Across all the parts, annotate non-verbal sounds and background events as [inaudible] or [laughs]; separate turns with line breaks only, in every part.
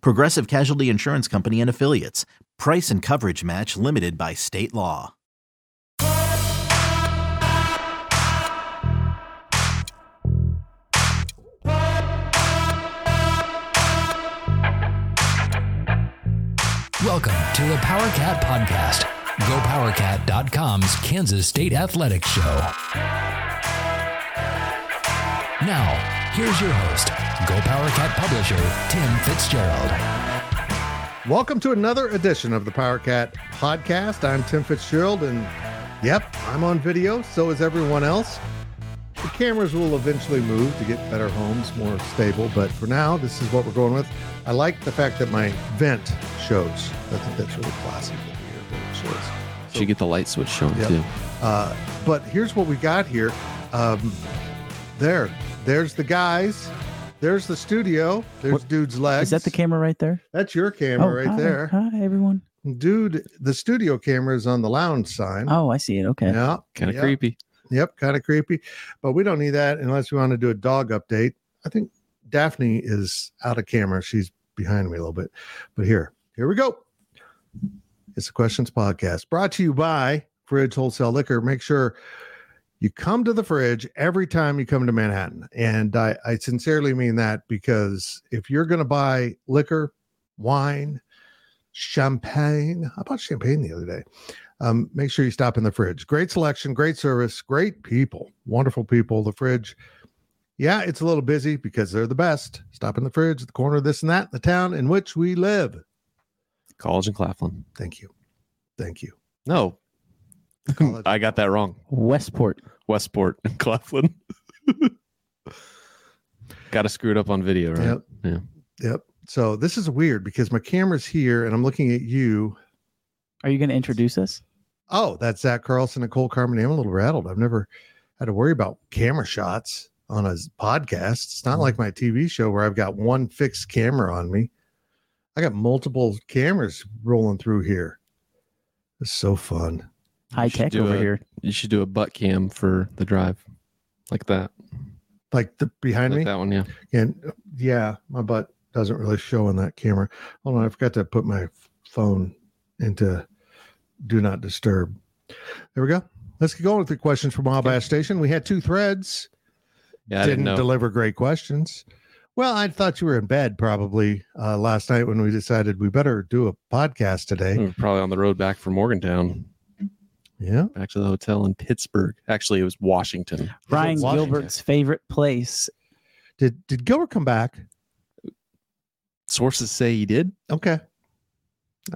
Progressive Casualty Insurance Company and Affiliates. Price and coverage match limited by state law.
Welcome to the PowerCat Podcast, GoPowerCat.com's Kansas State Athletics Show. Now, here's your host, GoPowerCat publisher, Tim Fitzgerald.
Welcome to another edition of the PowerCat podcast. I'm Tim Fitzgerald, and yep, I'm on video. So is everyone else. The cameras will eventually move to get better homes, more stable, but for now, this is what we're going with. I like the fact that my vent shows. I think that's really classy that the air vent shows.
Should get the light switch shown
Yep.
too.
Uh, but here's what we got here. Um, there, there's the guys. There's the studio. There's
What-
dude's legs.
Is that the camera right there?
That's your camera
oh,
right
hi.
there.
Hi, everyone.
Dude, the studio camera is on the lounge sign.
Oh, I see it. Okay.
Yeah.
Kind of
yep,
creepy.
Yep, kind of creepy. But we don't need that unless we want to do a dog update. I think Daphne is out of camera. She's behind me a little bit. But here, here we go. It's the Questions Podcast brought to you by Fridge Wholesale Liquor. Make sure you come to the fridge every time you come to Manhattan. And I, I sincerely mean that because if you're going to buy liquor, wine, champagne, I bought champagne the other day? um, make sure you stop in the fridge. Great selection, great service, great people, wonderful people. The fridge, yeah, it's a little busy because they're the best. Stop in the fridge at the corner of this and that, the town in which we live.
College and Claflin.
Thank you. Thank you.
No, [laughs]
College.
I got that wrong.
Westport.
Westport and [laughs] Claflin. [laughs] got to screw it up on video, right?
Yep.
Yeah.
Yep. So this is weird because my camera's here and I'm looking at you.
Are you going to introduce us?
Oh, that's Zac Carlson and Cole Carmody. I'm a little rattled. I've never had to worry about camera shots on a podcast. It's not mm-hmm. like my TV show where I've got one fixed camera on me. I got multiple cameras rolling through here. It's so fun.
High
should
tech over
a-
here.
You should do a butt cam for the drive, like that.
Like the behind
Like
me.
that one, yeah.
And yeah, my butt doesn't really show on that camera. Hold on, I forgot to put my phone into do not disturb. There we go. Let's get going with the questions from Wabash Station. We had two threads.
Yeah,
didn't
didn't
deliver great questions. Well, I thought you were in bed probably uh, last night when we decided we better do a podcast today.
We were probably on the road back from Morgantown,
Yeah.
back to the hotel in Pittsburgh. Actually, it was Washington.
Brian
Washington?
Gilbert's favorite place.
Did did Gilbert come back?
Sources say he did.
Okay.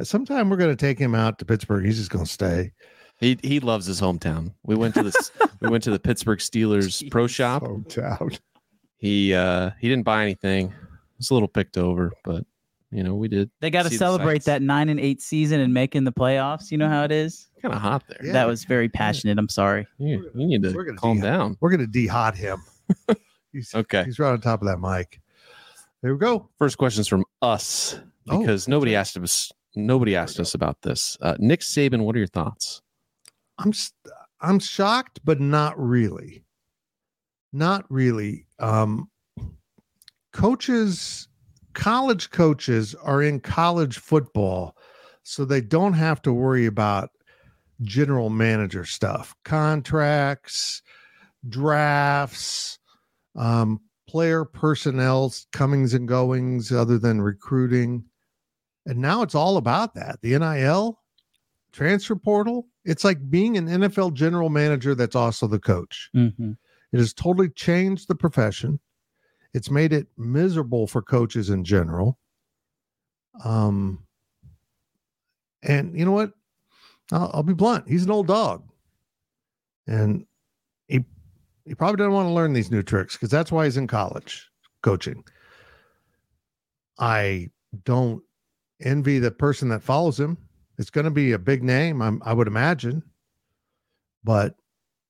Sometime we're going to take him out to Pittsburgh. He's just going to stay.
He he loves his hometown. We went to this. [laughs] we went to the Pittsburgh Steelers pro shop.
Hometown.
He uh he didn't buy anything. It's a little picked over, but you know we did.
They got to celebrate that nine and eight season and making the playoffs. You know how it is.
Kind of hot there.
Yeah.
That was very passionate. I'm sorry.
You, you need
We're
to
gonna
calm
de-
down.
We're going to de-hot him. [laughs] He's,
Okay.
He's right on top of that mic. There we go.
First question's from us
Oh,
because nobody asked us. Nobody asked us about this. Uh, Nick Saban, what are your thoughts?
I'm s- I'm shocked, but not really. Not really. Um, coaches, college coaches are in college football, so they don't have to worry about general manager stuff, contracts, drafts, um, player personnel comings and goings, other than recruiting. And now it's all about that. The NIL, transfer portal. It's like being an NFL general manager that's also the coach.
Mm-hmm.
It has totally changed the profession. It's made it miserable for coaches in general. Um, and you know what? I'll, I'll be blunt. He's an old dog, and he he probably doesn't want to learn these new tricks because that's why he's in college coaching. I don't envy the person that follows him. It's going to be a big name, I'm, I would imagine. But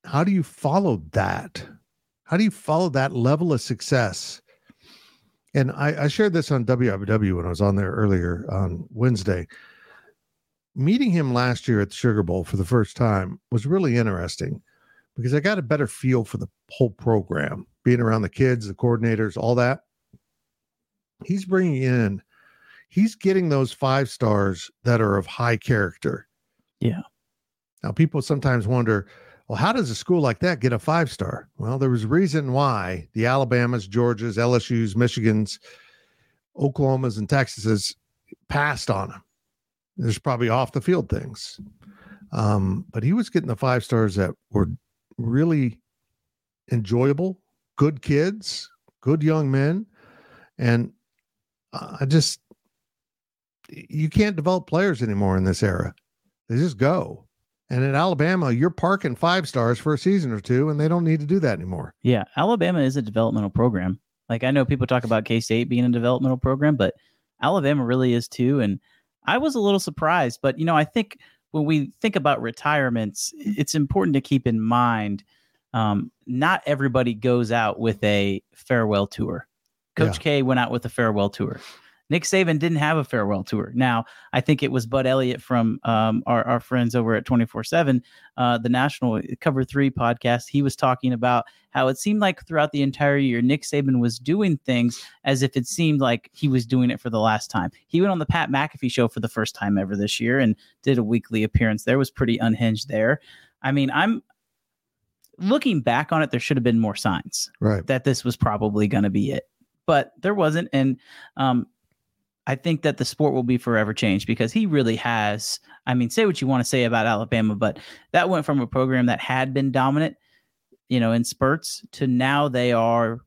how do you follow that? How do you follow that level of success? And I, I shared this on WWW when I was on there earlier on Wednesday. Meeting him last year at the Sugar Bowl for the first time was really interesting because I got a better feel for the whole program, being around the kids, the coordinators, all that. He's bringing in, he's getting those five stars that are of high character.
Yeah.
Now, people sometimes wonder, well, how does a school like that get a five star? Well, there was a reason why the Alabamas, Georgias, LSU's, Michigans, Oklahomas, and Texases passed on him. There's probably off the field things. Um, but he was getting the five stars that were really enjoyable, good kids, good young men. And I just, you can't develop players anymore in this era. They just go. And in Alabama, you're parking five stars for a season or two, and they don't need to do that anymore.
Yeah, Alabama is a developmental program. Like I know people talk about K State being a developmental program, but Alabama really is too. And I was a little surprised, but you know, I think when we think about retirements, it's important to keep in mind um, not everybody goes out with a farewell tour. Coach
Yeah.
K went out with a farewell tour. Nick Saban didn't have a farewell tour. Now, I think it was Bud Elliott from um, our, our friends over at 24 7, uh, the National Cover 3 podcast. He was talking about how it seemed like throughout the entire year, Nick Saban was doing things as if it seemed like he was doing it for the last time. He went on the Pat McAfee show for the first time ever this year and did a weekly appearance there, was pretty unhinged there. I mean, I'm looking back on it, there should have been more signs
Right.
that this was probably going to be it, but there wasn't. And um, I think that the sport will be forever changed because he really has. I mean, say what you want to say about Alabama, but that went from a program that had been dominant, you know, in spurts to now they are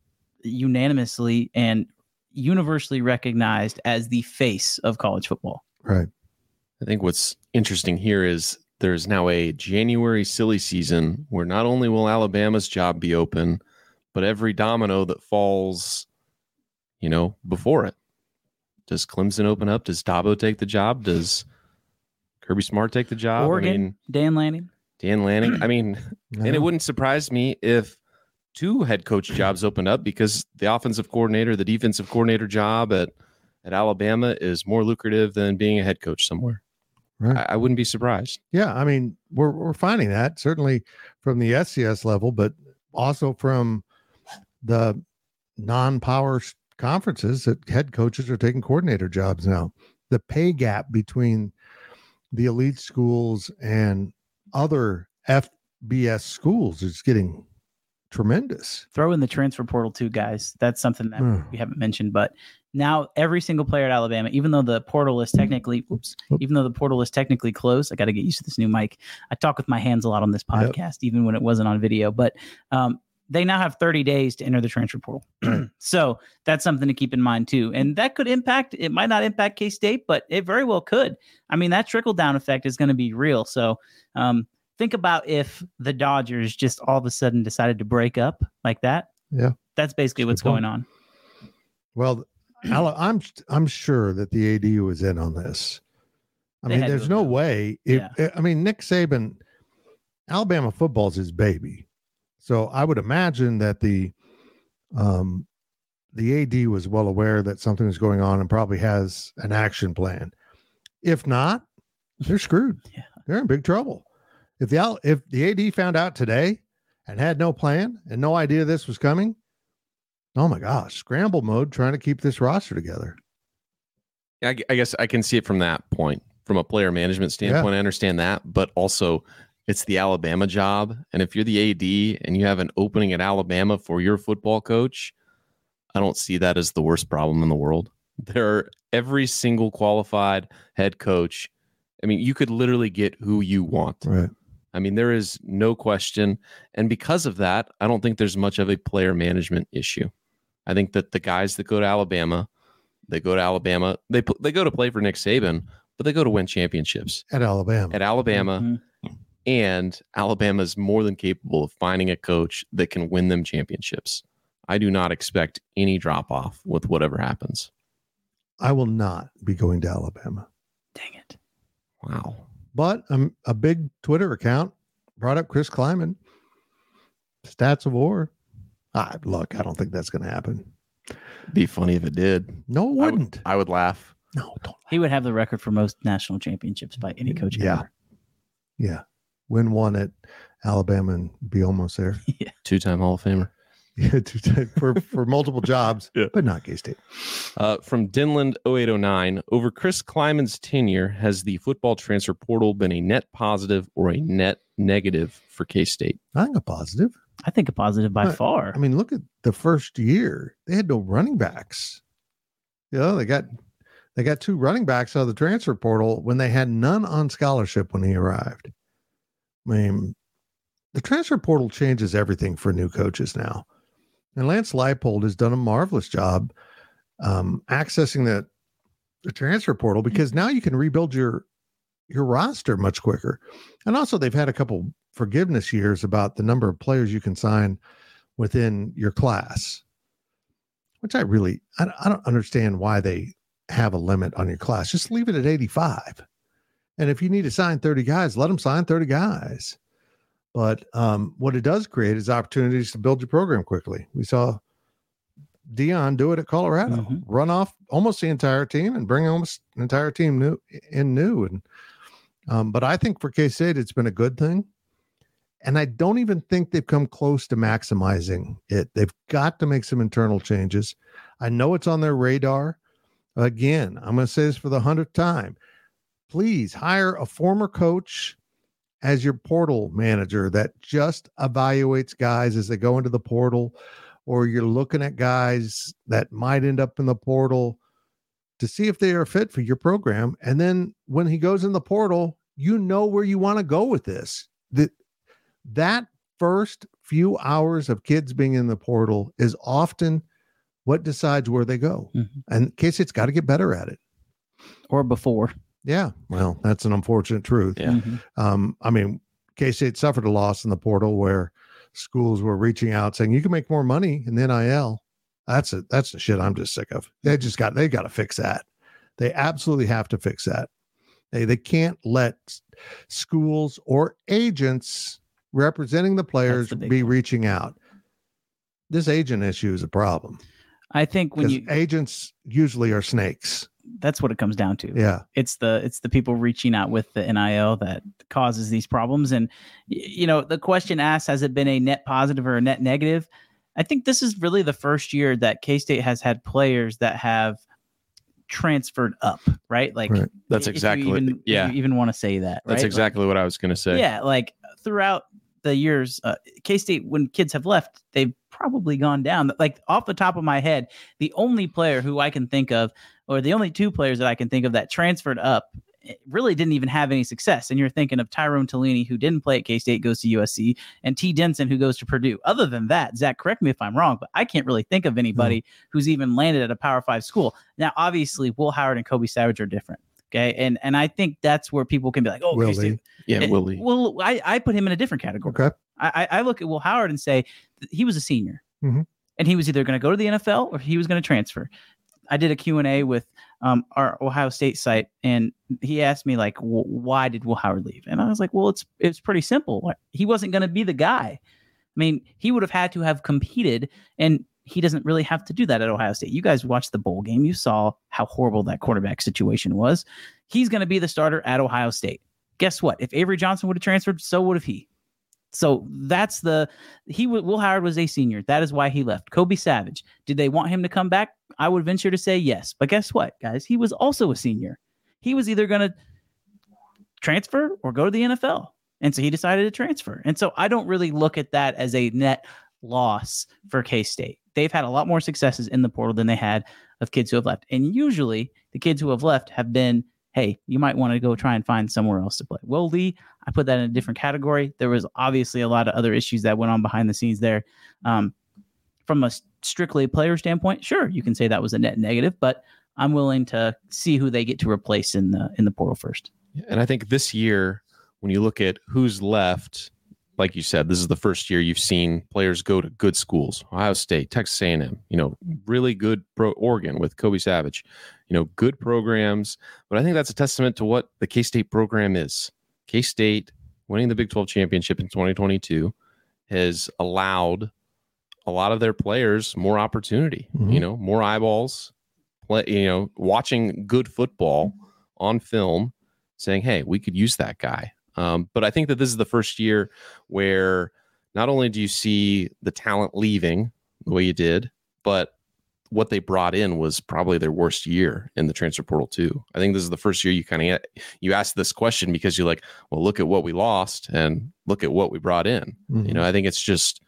unanimously and universally recognized as the face of college football.
Right.
I think what's interesting here is there's now a January silly season where not only will Alabama's job be open, but every domino that falls, you know, before it. Does Clemson open up? Does Dabo take the job? Does Kirby Smart take the job?
Oregon,
I mean,
Dan Lanning.
Dan Lanning. [clears throat] I mean, and it wouldn't surprise me if two head coach jobs opened up because the offensive coordinator, the defensive coordinator job at at Alabama is more lucrative than being a head coach somewhere.
Right.
I, I wouldn't be surprised.
Yeah, I mean, we're we're finding that certainly from the FCS level, but also from the non-power s- conferences that head coaches are taking coordinator jobs now. The pay gap between the elite schools and other FBS schools is getting tremendous.
Throw in the transfer portal too, guys. That's something that
Hmm.
we haven't mentioned, but now every single player at Alabama, even though the portal is technically, oops,
Oop.
even though the portal is technically closed, I got to get used to this new mic. I talk with my hands a lot on this
Yep.
podcast, even when it wasn't on video, but um, they now have 30 days to enter the transfer portal. [clears throat] so that's something to keep in mind too. And that could impact, it might not impact K State, but it very well could. I mean, that trickle down effect is going to be real. So, um, think about if the Dodgers just all of a sudden decided to break up like that.
Yeah.
That's basically
That's
what's going on.
Well, I'm I'm sure that the ADU was in on this. I
They
mean, there's no way. If, I mean, Nick Saban, Alabama football's his baby, so I would imagine that the um the AD was well aware that something was going on and probably has an action plan. If not, they're screwed.
Yeah.
They're in big trouble. If the if the AD found out today and had no plan and no idea this was coming, oh my gosh, scramble mode trying to keep this roster together.
I, I guess I can see it from that point, from a player management standpoint. I understand that, but also it's the Alabama job, and if you're the AD and you have an opening at Alabama for your football coach, I don't see that as the worst problem in the world. There are every single qualified head coach. I mean, you could literally get who you want.
Right.
I mean, there is no question. And because of that, I don't think there's much of a player management issue. I think that the guys that go to Alabama, they go to Alabama, they they go to play for Nick Saban, but they go to win championships
At Alabama.
at Alabama.
Mhm.
And Alabama is more than capable of finding a coach that can win them championships. I do not expect any drop off with whatever happens.
I will not be going to Alabama.
Dang it.
Wow.
But um, a big Twitter account brought up Chris Klieman. Stats of war. Ah, look, I don't think that's going to happen.
Be funny if it did.
No, it
would-
wouldn't.
I would laugh.
no, don't.
He would have the record for most national championships by any coach
Yeah.
ever.
Yeah. Win one at Alabama and be almost there. [laughs]
Two time Hall of Famer. [laughs]
Yeah, to- for, for multiple jobs, [laughs]
Yeah.
but not K State.
Uh, from Dinland 0809, over Chris Klieman's tenure, has the football transfer portal been a net positive or a net negative for K State?
I think a positive.
I think a positive by
Uh,
far.
I mean, look at the first year; they had no running backs. You know, they got they got two running backs out of the transfer portal when they had none on scholarship when he arrived. I mean, the transfer portal changes everything for new coaches now, and Lance Leipold has done a marvelous job um, accessing the the transfer portal because now you can rebuild your your roster much quicker, and also they've had a couple forgiveness years about the number of players you can sign within your class, which I really I, don't- I don't understand why they have a limit on your class. Just leave it at 85. And if you need to sign 30 guys, let them sign 30 guys. But um, what it does create is opportunities to build your program quickly. We saw Deion do it at Colorado,
Mhm.
run off almost the entire team and bring almost an entire team new in new. And um, but I think for K State, it's been a good thing. And I don't even think they've come close to maximizing it. They've got to make some internal changes. I know it's on their radar. Again, I'm going to say this for the hundredth time. Please hire a former coach as your portal manager that just evaluates guys as they go into the portal, or you're looking at guys that might end up in the portal to see if they are fit for your program. And then when he goes in the portal, you know where you want to go with this. That that first few hours of kids being in the portal is often what decides where they go.
Mhm.
And Casey, it's got to get better at it.
or before.
Yeah. Well, that's an unfortunate truth.
Yeah.
Mhm.
Um, I mean, K State suffered a loss in the portal where schools were reaching out saying you can make more money in the NIL. That's it. That's the shit I'm just sick of. They just got they got to fix that. They absolutely have to fix that. They they can't let schools or agents representing the players
the
be
one.
reaching out. This agent issue is a problem
I think when you
agents usually are snakes.
that's what it comes down to.
Yeah.
It's the it's the people reaching out with the NIL that causes these problems. And you know, the question asked, has it been a net positive or a net negative? I think this is really the first year that K State has had players that have transferred up, right? Like
Right.
That's
if you
exactly what-
even, if
yeah.
you even want to say that.
That's
right?
exactly what I was going to say.
Yeah, like throughout the years, uh, K State, when kids have left, they've probably gone down. Like off the top of my head, the only player who I can think of, or the only two players that I can think of that transferred up, eh, really didn't even have any success. And you're thinking of Tyrone Taleni, who didn't play at K State, goes to USC, and T. Denson, who goes to Purdue. Other than that, Zac, correct me if I'm wrong, but I can't really think of anybody who's even landed at a Power Five school. Now, obviously, Will Howard and Kobe Savage are different. Okay. And and I think that's where people can be like, oh,
Will
Yeah,
Eh,
Willie.
Well, I, I put him in a different category.
Okay.
I, I I look at Will Howard and say he was a senior,
Mhm.
and he was either going to go to the NFL or he was going to transfer. I did a Q and A with um, our Ohio State site, and he asked me like, w- "Why did Will Howard leave?" And I was like, "Well, it's it's pretty simple. He wasn't going to be the guy. I mean, he would have had to have competed, and he doesn't really have to do that at Ohio State. You guys watched the bowl game. You saw how horrible that quarterback situation was. He's going to be the starter at Ohio State. Guess what? If Avery Johnson would have transferred, so would have he. So that's the he. Will Howard was a senior. That is why he left. Kobe Savage. Did they want him to come back? I would venture to say yes. But guess what, guys? He was also a senior. He was either going to transfer or go to the NFL. And so he decided to transfer. And so I don't really look at that as a net loss for K State. They've had a lot more successes in the portal than they had of kids who have left. And usually the kids who have left have been, hey, you might want to go try and find somewhere else to play. Will Lee, I put that in a different category. There was obviously a lot of other issues that went on behind the scenes there. Um, from a strictly player standpoint, sure, you can say that was a net negative, but I'm willing to see who they get to replace in the in the portal first.
And I think this year, when you look at who's left, like you said, this is the first year you've seen players go to good schools: Ohio State, Texas A&M. You know, really good pro Oregon with Kobe Savage. You know, good programs. But I think that's a testament to what the K State program is. K State winning the Big 12 championship in 2022 has allowed a lot of their players more opportunity.
Mhm.
You know, more eyeballs. Play, you know, watching good football on film, saying, "Hey, we could use that guy." Um, but I think that this is the first year where not only do you see the talent leaving the way you did, but what they brought in was probably their worst year in the transfer portal too. I think this is the first year you kind of you ask this question because you're like, well, look at what we lost and look at what we brought in.
Mhm.
You know, I think it's just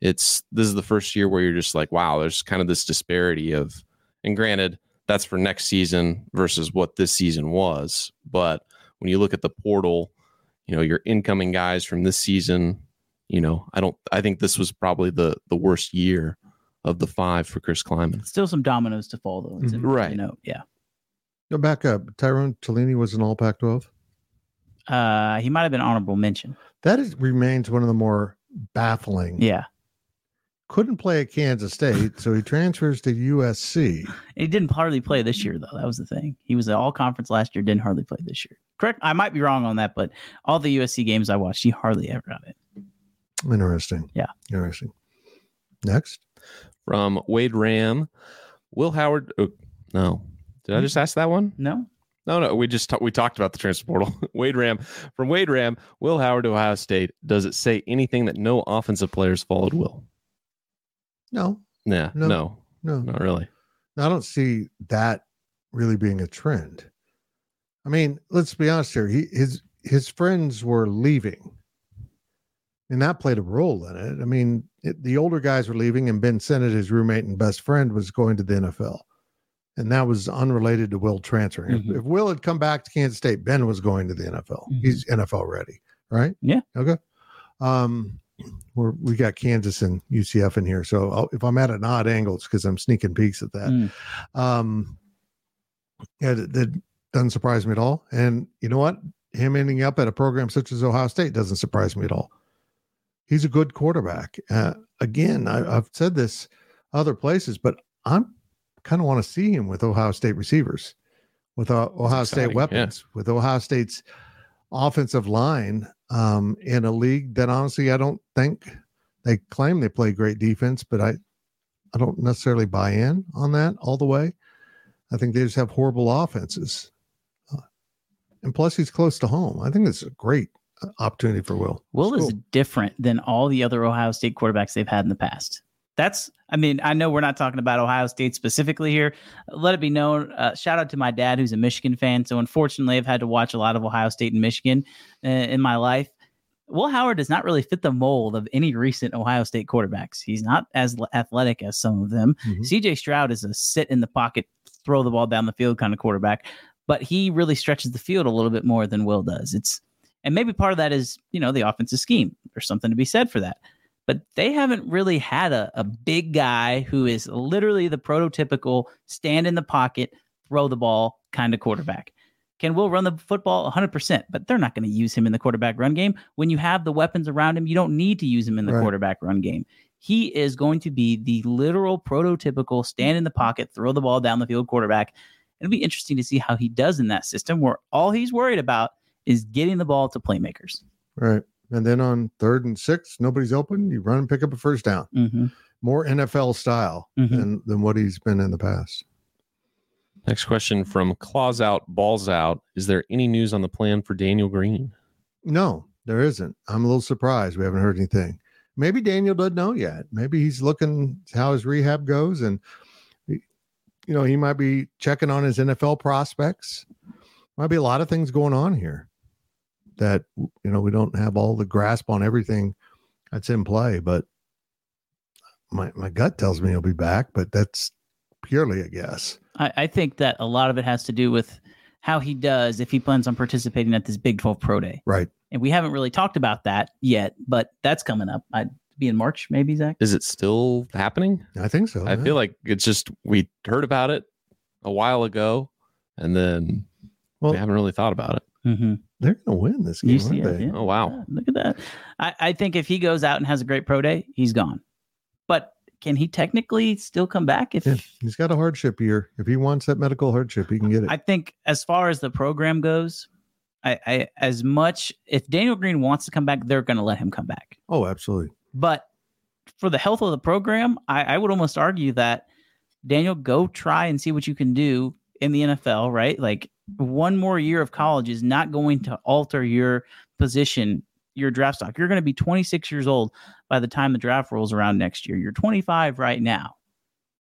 it's this is the first year where you're just like, wow, there's kind of this disparity of and granted, that's for next season versus what this season was. But when you look at the portal, you know, your incoming guys from this season, you know, I don't I think this was probably the the worst year of the five for Chris Klieman.
Still some dominoes to fall though. It's
Mhm.
important to
Right.
note. Yeah.
Go back up. Tyrone Taleni was an All Pac-12.
Uh, he might have been honorable mention.
That is, remains one of the more baffling.
Yeah.
Couldn't play at Kansas State, so he transfers to USC.
He didn't hardly play this year, though. That was the thing. He was at all conference last year, didn't hardly play this year. Correct. I might be wrong on that, but all the USC games I watched, he hardly ever got it.
Interesting.
Yeah.
Interesting. Next.
From Wade Ram, Will Howard. Oh, no, did I just ask that one?
No?
No, no, we just ta- we talked about the transfer portal. [laughs] Wade Ram from Wade Ram, Will Howard to Ohio State. Does it say anything that no offensive players followed Will?
No,
Nah,
No.
no,
no,
not really.
I don't see that really being a trend. I mean, let's be honest here. He his his friends were leaving, and that played a role in it. I mean, it, the older guys were leaving, and Ben Sinnott, his roommate and best friend, was going to the NFL, and that was unrelated to Will transferring. If-
Mhm.
If, Will had come back to Kansas State, Ben was going to the NFL.
Mhm.
He's NFL ready, right?
Yeah.
Okay. Um, we're we got Kansas and UCF in here, so I'll, if I'm at an odd angle, it's because I'm sneaking peeks at that.
Mm.
Um, yeah, that, that doesn't surprise me at all. And you know what? Him ending up at a program such as Ohio State doesn't surprise me at all. He's a good quarterback. Uh, again, I, I've said this other places, but I'm kind of want to see him with Ohio State receivers, with uh, Ohio State
exciting, yeah.
weapons, with Ohio State's offensive line um, in a league that honestly I don't think they claim they play great defense, but I I don't necessarily buy in on that all the way. I think they just have horrible offenses. Uh, and plus, he's close to home. I think it's a great uh, opportunity for Will.
Will
It's
is different than all the other Ohio State quarterbacks they've had in the past. That's, I mean, I know we're not talking about Ohio State specifically here. Let it be known. Uh, shout out to my dad, who's a Michigan fan. So unfortunately, I've had to watch a lot of Ohio State and Michigan uh, in my life. Will Howard does not really fit the mold of any recent Ohio State quarterbacks. He's not as athletic as some of them.
Mhm.
CJ Stroud is a sit in the pocket, throw the ball down the field kind of quarterback, but he really stretches the field a little bit more than Will does. It's and maybe part of that is, you know, the offensive scheme. There's something to be said for that. But they haven't really had a, a big guy who is literally the prototypical stand in the pocket, throw the ball kind of quarterback. Can Will run the football 100%, but they're not going to use him in the quarterback run game. When you have the weapons around him, you don't need to use him in the
Right.
quarterback run game. He is going to be the literal prototypical stand in the pocket, throw the ball down the field quarterback. It'll be interesting to see how he does in that system where all he's worried about is getting the ball to playmakers.
Right. And then on third and six, nobody's open. You run and pick up a first down.
Mm-hmm.
More NFL style
Mhm.
than, than what he's been in the past.
Next question from Claws Out, Balls Out. Is there any news on the plan for Daniel Green?
No, there isn't. I'm a little surprised. We haven't heard anything. Maybe Daniel doesn't know yet. Maybe he's looking how his rehab goes, and you know he might be checking on his NFL prospects. Might be a lot of things going on here that you know we don't have all the grasp on everything that's in play. But my my gut tells me he'll be back, but that's purely a guess.
I, I think that a lot of it has to do with how he does if he plans on participating at this Big 12 Pro Day.
Right.
And we haven't really talked about that yet, but that's coming up. I'd be in March, maybe, Zac.
Is it still happening?
I think so.
I
yeah.
feel like it's just we heard about it a while ago, and then
Well-
we haven't really thought about it.
Mm-hmm.
They're going to win this game, aren't they?
yeah.
Oh wow!
Yeah, look at that. I, I think if he goes out and has a great pro day, he's gone. But can he technically still come back? If
Yeah, he's got a hardship year. If he wants that medical hardship, he can get it.
I think as far as the program goes, I, I as much if Daniel Green wants to come back, they're going to let him come back.
oh, absolutely.
But for the health of the program, I, I would almost argue that Daniel, go try and see what you can do in the NFL, right? Like one more year of college is not going to alter your position, your draft stock. You're going to be 26 years old by the time the draft rolls around next year. You're 25 right now.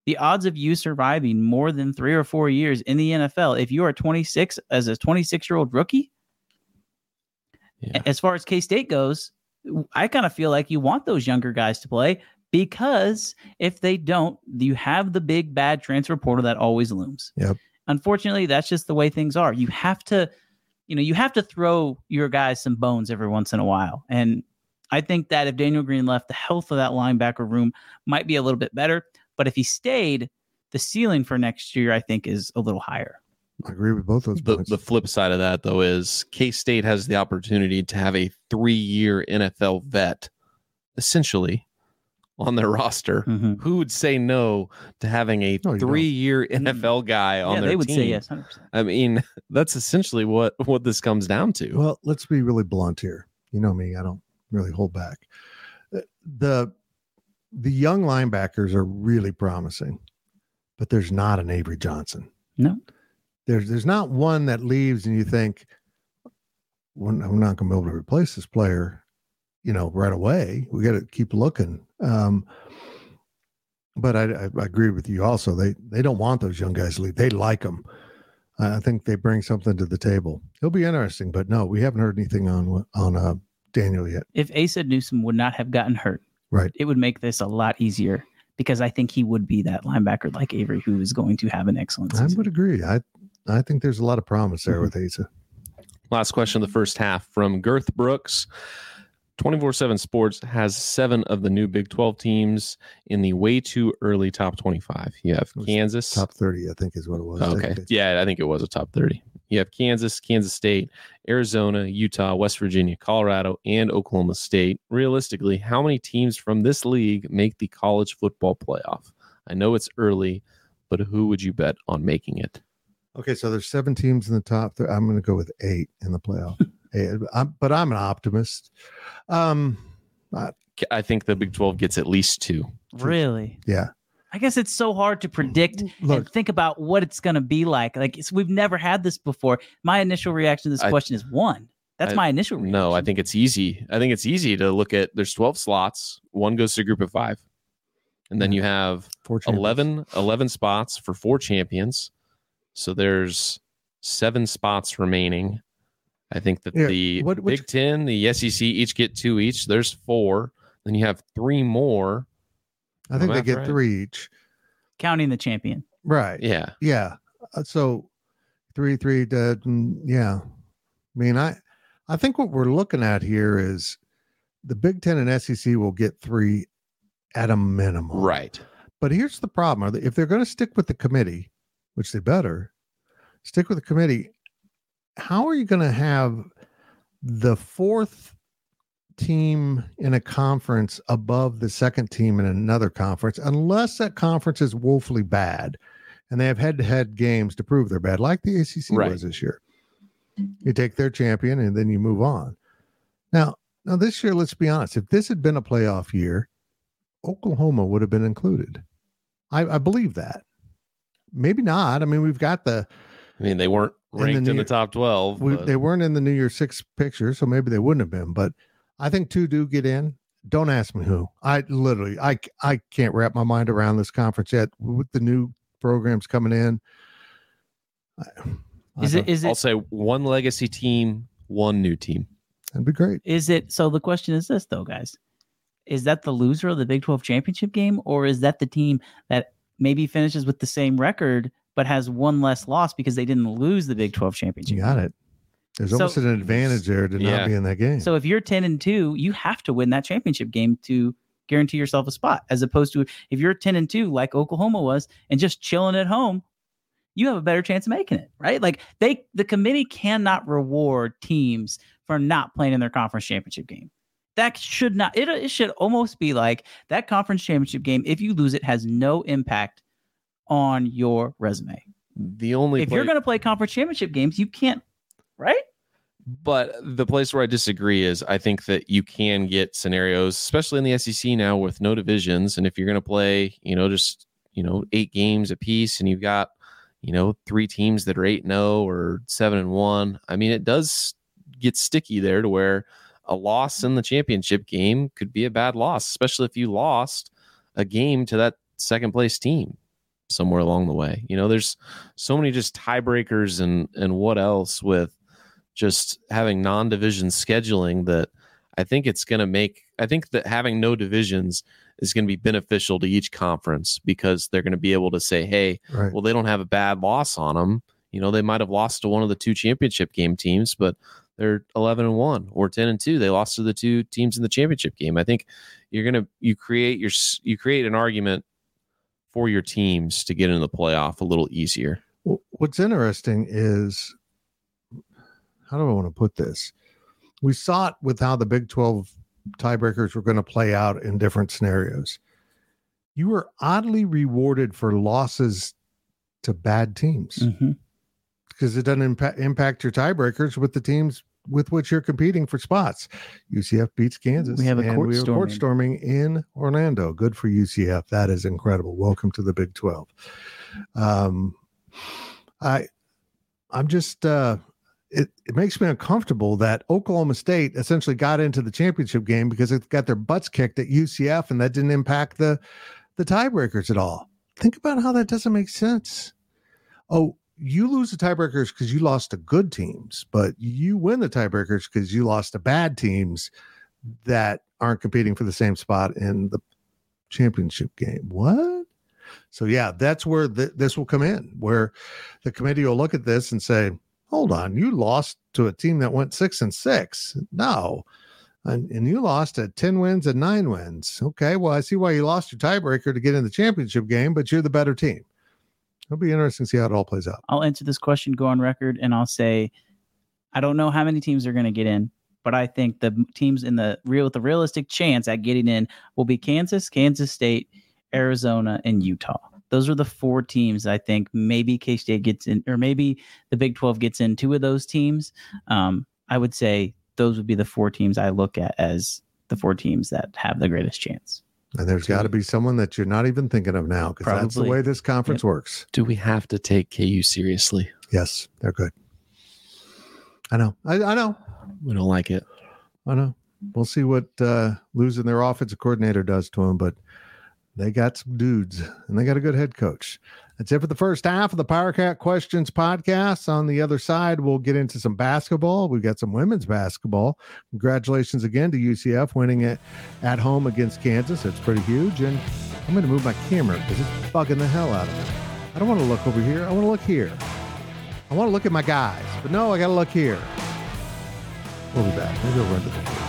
The odds of you surviving more than three or four years in the NFL, if you are 26 as a 26 year old rookie,
Yeah.
as far as K State goes, I kind of feel like you want those younger guys to play because if they don't, you have the big bad transfer portal that always looms.
Yep.
Unfortunately, that's just the way things are. You have to, you know, you have to throw your guys some bones every once in a while. And I think that if Daniel Green left, the health of that linebacker room might be a little bit better. But if he stayed, the ceiling for next year, I think, is a little higher.
I agree with both those
The,
points.
the flip side of that, though, is K State has the opportunity to have a three year NFL vet essentially on their roster.
Mhm.
Who would say no to having a
No,
three year NFL guy on
Yeah,
their
they would
team?
say yes, 100%.
I mean, [laughs] that's essentially what what this comes down to.
Well, let's be really blunt here. You know me, I don't really hold back. Uh, The the young linebackers are really promising, but there's not an Avery Johnson.
No.
There's there's not one that leaves and you think "Well, I'm not going to be able to replace this player, you know, right away. We got to keep looking. Um, but I, I, I agree with you also. They they don't want those young guys to leave. They like them. I I think they bring something to the table. It'll be interesting, but no, we haven't heard anything on on uh, Daniel yet.
if Asa Newsom would not have gotten hurt,
Right.
it would make this a lot easier because I think he would be that linebacker like Avery who is going to have an excellent
I would agree. I I think there's a lot of promise there
Mhm.
with Asa.
Last question of the first half from Girth Brooks. 24 7 Sports has seven of the new Big 12 teams in the way too early top 25. You have Kansas.
Top thirty, I think, is what it was.
Okay.
they-
Yeah, I think it was a top 30. You have Kansas, Kansas State, Arizona, Utah, West Virginia, Colorado, and Oklahoma State. Realistically, how many teams from this league make the college football playoff? I know it's early, but who would you bet on making it?
Okay, so there's seven teams in the top. Th- I'm going to go with eight in the playoff. [laughs] Eight, I'm, but I'm an optimist. Um,
I think the Big 12 gets at least two.
really?
yeah.
I guess it's so hard to predict and think about what it's going to be like. Like it's, we've never had this before. My initial reaction to this
I-
question is one. That's
I-
my initial reaction.
No, I think it's easy. I think it's easy to look at there's 12 slots. One goes to a group of five. And then you have
four champions.
11, 11 spots for four champions. So there's seven spots remaining. I think that
Yeah,
the
what- which-
Big Ten, the SEC each get two each. There's four. Then you have three more.
I think they get
right?
three each.
counting the champion.
Right.
Yeah.
Yeah. Uh, So three, three, mm, yeah. I mean, I, I think what we're looking at here is the Big Ten and SEC will get three at a minimum.
Right.
But here's the problem: if they're going to stick with the committee, which they better stick with the committee, how are you going to have the fourth team in a conference above the second team in another conference, unless that conference is woefully bad and they have head-to-head games to prove they're bad, like the ACC
Right.
was this year? You take their champion and then you move on. Now, now this year, let's be honest: if this had been a playoff year, Oklahoma would have been included. I, I believe that. Maybe not. I mean, we've got the
I mean, they weren't ranked in the,
New-
top 12.
we, they weren't in the New Year Six picture, so maybe they wouldn't have been. But I think two do get in. Don't ask me who. I literally, I I can't wrap my mind around this conference yet with the new programs coming in. I, I
Is
don't-
it is
I'll
it
say one legacy team, one new team.
That'd be great.
is it so the question is this though, guys. is that the loser of the Big 12 championship game, or is that the team that maybe finishes with the same record but has one less loss because they didn't lose the Big 12 championship?
You got it. There's
So-
almost an advantage there to
Yeah.
not be in that game.
So if you're 10 and 2, you have to win that championship game to guarantee yourself a spot, as opposed to if you're 10 and 2, like Oklahoma was, and just chilling at home, you have a better chance of making it, right? Like they the committee cannot reward teams for not playing in their conference championship game. That should not it, it should almost be like that conference championship game, if you lose it, has no impact on your resume.
The only
if you're gonna play conference championship games, you can't right?
But the place where I disagree is I think that you can get scenarios, especially in the SEC now with no divisions. And if you're going to play, you know, just, you know, eight games a piece and you've got, you know, three teams that are 8 and 0 or 7 and 1, I mean, it does get sticky there to where a loss in the championship game could be a bad loss, especially if you lost a game to that second place team somewhere along the way. You know, there's so many just tiebreakers and and what else with just having non-division scheduling that I think it's going to make I think that having no divisions is going to be beneficial to each conference because they're going to be able to say, "Hey,
right.
well they don't have a bad loss on them. You know, they might have lost to one of the two championship game teams, but they're 11 and 1 or 10 and 2. They lost to the two teams in the championship game. I think you're going to you create your you create an argument for your teams to get into the playoff a little easier.
What's interesting is how do I want to put this? We saw it with how the Big 12 tiebreakers were going to play out in different scenarios. You were oddly rewarded for losses to bad teams
Mm-hmm.
because it doesn't impact, impact your tiebreakers with the teams with which you're competing for spots. UCF beats Kansas.
We have a court
we have court
storming.
storming in Orlando. Good for UCF. That is incredible. Welcome to the Big 12. Um, I, I'm just, uh, it, it makes me uncomfortable that Oklahoma State essentially got into the championship game because it got their butts kicked at UCF and that didn't impact the the tiebreakers at all. Think about how that doesn't make sense. Oh, you lose the tiebreakers because you lost to good teams, but you win the tiebreakers because you lost to bad teams that aren't competing for the same spot in the championship game. What? So yeah, that's where th- this will come in, where the committee will look at this and say, "Hold on, you lost to a team that went six and six. No, and, and you lost at 10 wins and nine wins. Okay, well, I see why you lost your tiebreaker to get in the championship game, but you're the better team. It'll be interesting to see how it all plays out.
I'll answer this question, go on record, and I'll say, I don't know how many teams are going to get in, but I think the teams in the real with the realistic chance at getting in will be Kansas, Kansas State, Arizona, and Utah. Those are the four teams I think maybe K State gets in, or maybe the Big Twelve gets in two of those teams. Um, I would say those would be the four teams I look at as the four teams that have the greatest chance.
And there's got to be someone that you're not even thinking of now because that's the way this conference works.
Do we have to take KU seriously?
Yes, they're good. I know. I, I know.
We don't like it.
I know. We'll see what uh, losing their offensive coordinator does to them, but they got some dudes and they got a good head coach. That's it for the first half of the Power Cat Questions podcast. On the other side, we'll get into some basketball. We've got some women's basketball. Congratulations again to UCF winning it at home against Kansas. It's pretty huge. And I'm going to move my camera because it's bugging the hell out of me. I don't want to look over here. I want to look here. I want to look at my guys, but no, I got to look here. We'll be back. Maybe I'll run to the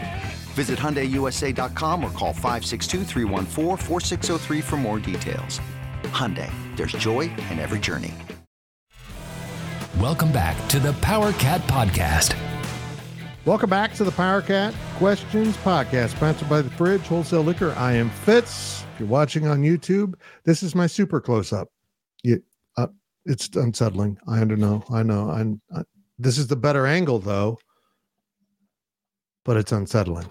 Visit HyundaiUSA.com or call 562-314-4603 for more details. Hyundai, there's joy in every journey.
Welcome back to the Power Cat podcast.
Welcome back to the Power Cat Questions Podcast, sponsored by the Fridge Wholesale Liquor. I am Fitz. If you're watching on YouTube, this is my super close up. You, uh, it's unsettling. I don't know. I know. I'm. I, this is the better angle though, but it's unsettling.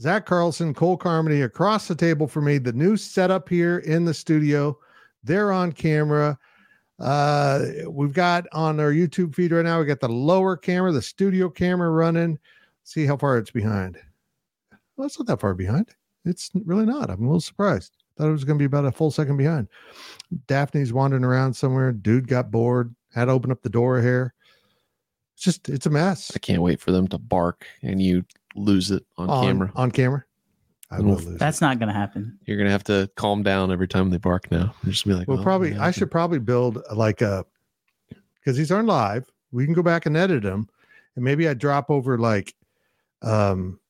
Zac Carlson, Cole Carmody across the table for me. The new setup here in the studio. They're on camera. Uh, we've got on our YouTube feed right now. We got the lower camera, the studio camera running. See how far it's behind. Well, it's not that far behind. It's really not. I'm a little surprised. Thought it was going to be about a full second behind. Daphne's wandering around somewhere. Dude got bored. Had to open up the door here. It's just, it's a mess.
I can't wait for them to bark and you lose it on, camera.
On camera. I will lose.
That's not going to happen.
You're gonna have to calm down every time they bark now. You're just be like,
Well,
"Oh,
probably
yeah,
I should probably build like a because these aren't live. We can go back and edit them, and maybe I drop over like, um,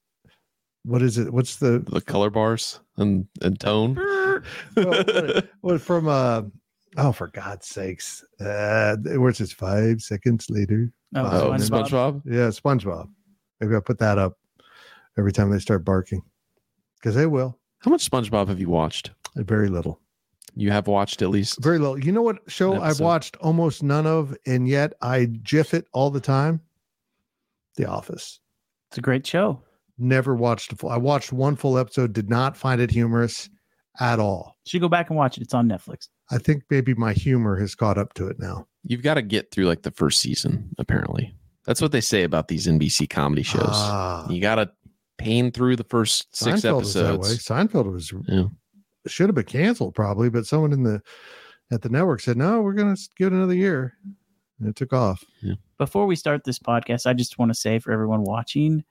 what is it? What's the
the color bars and and tone. [laughs]
what, what- what from uh oh for God's sakes uh where's this five seconds later?
Oh,
Oh,
SpongeBob.
SpongeBob.
Yeah, SpongeBob. Maybe I'll put that up every time they start barking because they will.
How much SpongeBob have you watched?
Very little.
You have watched at least.
Very little. You know what show I've watched almost none of, and yet I jiff it all the time? The Office.
It's a great show.
Never watched a full. I watched one full episode, did not find it humorous at all.
You should go back and watch it. It's on Netflix.
I think maybe my humor has caught up to it now.
You've got to get through like the first season. Apparently, that's what they say about these NBC comedy shows.
Ah,
you got to pain through the first six
Seinfeld was that way.
episodes.
Seinfeld was
Yeah.
should have been canceled probably, but someone in the at the network said no, we're gonna give it another year, and it took off.
Before we start this podcast, I just want to say for everyone watching,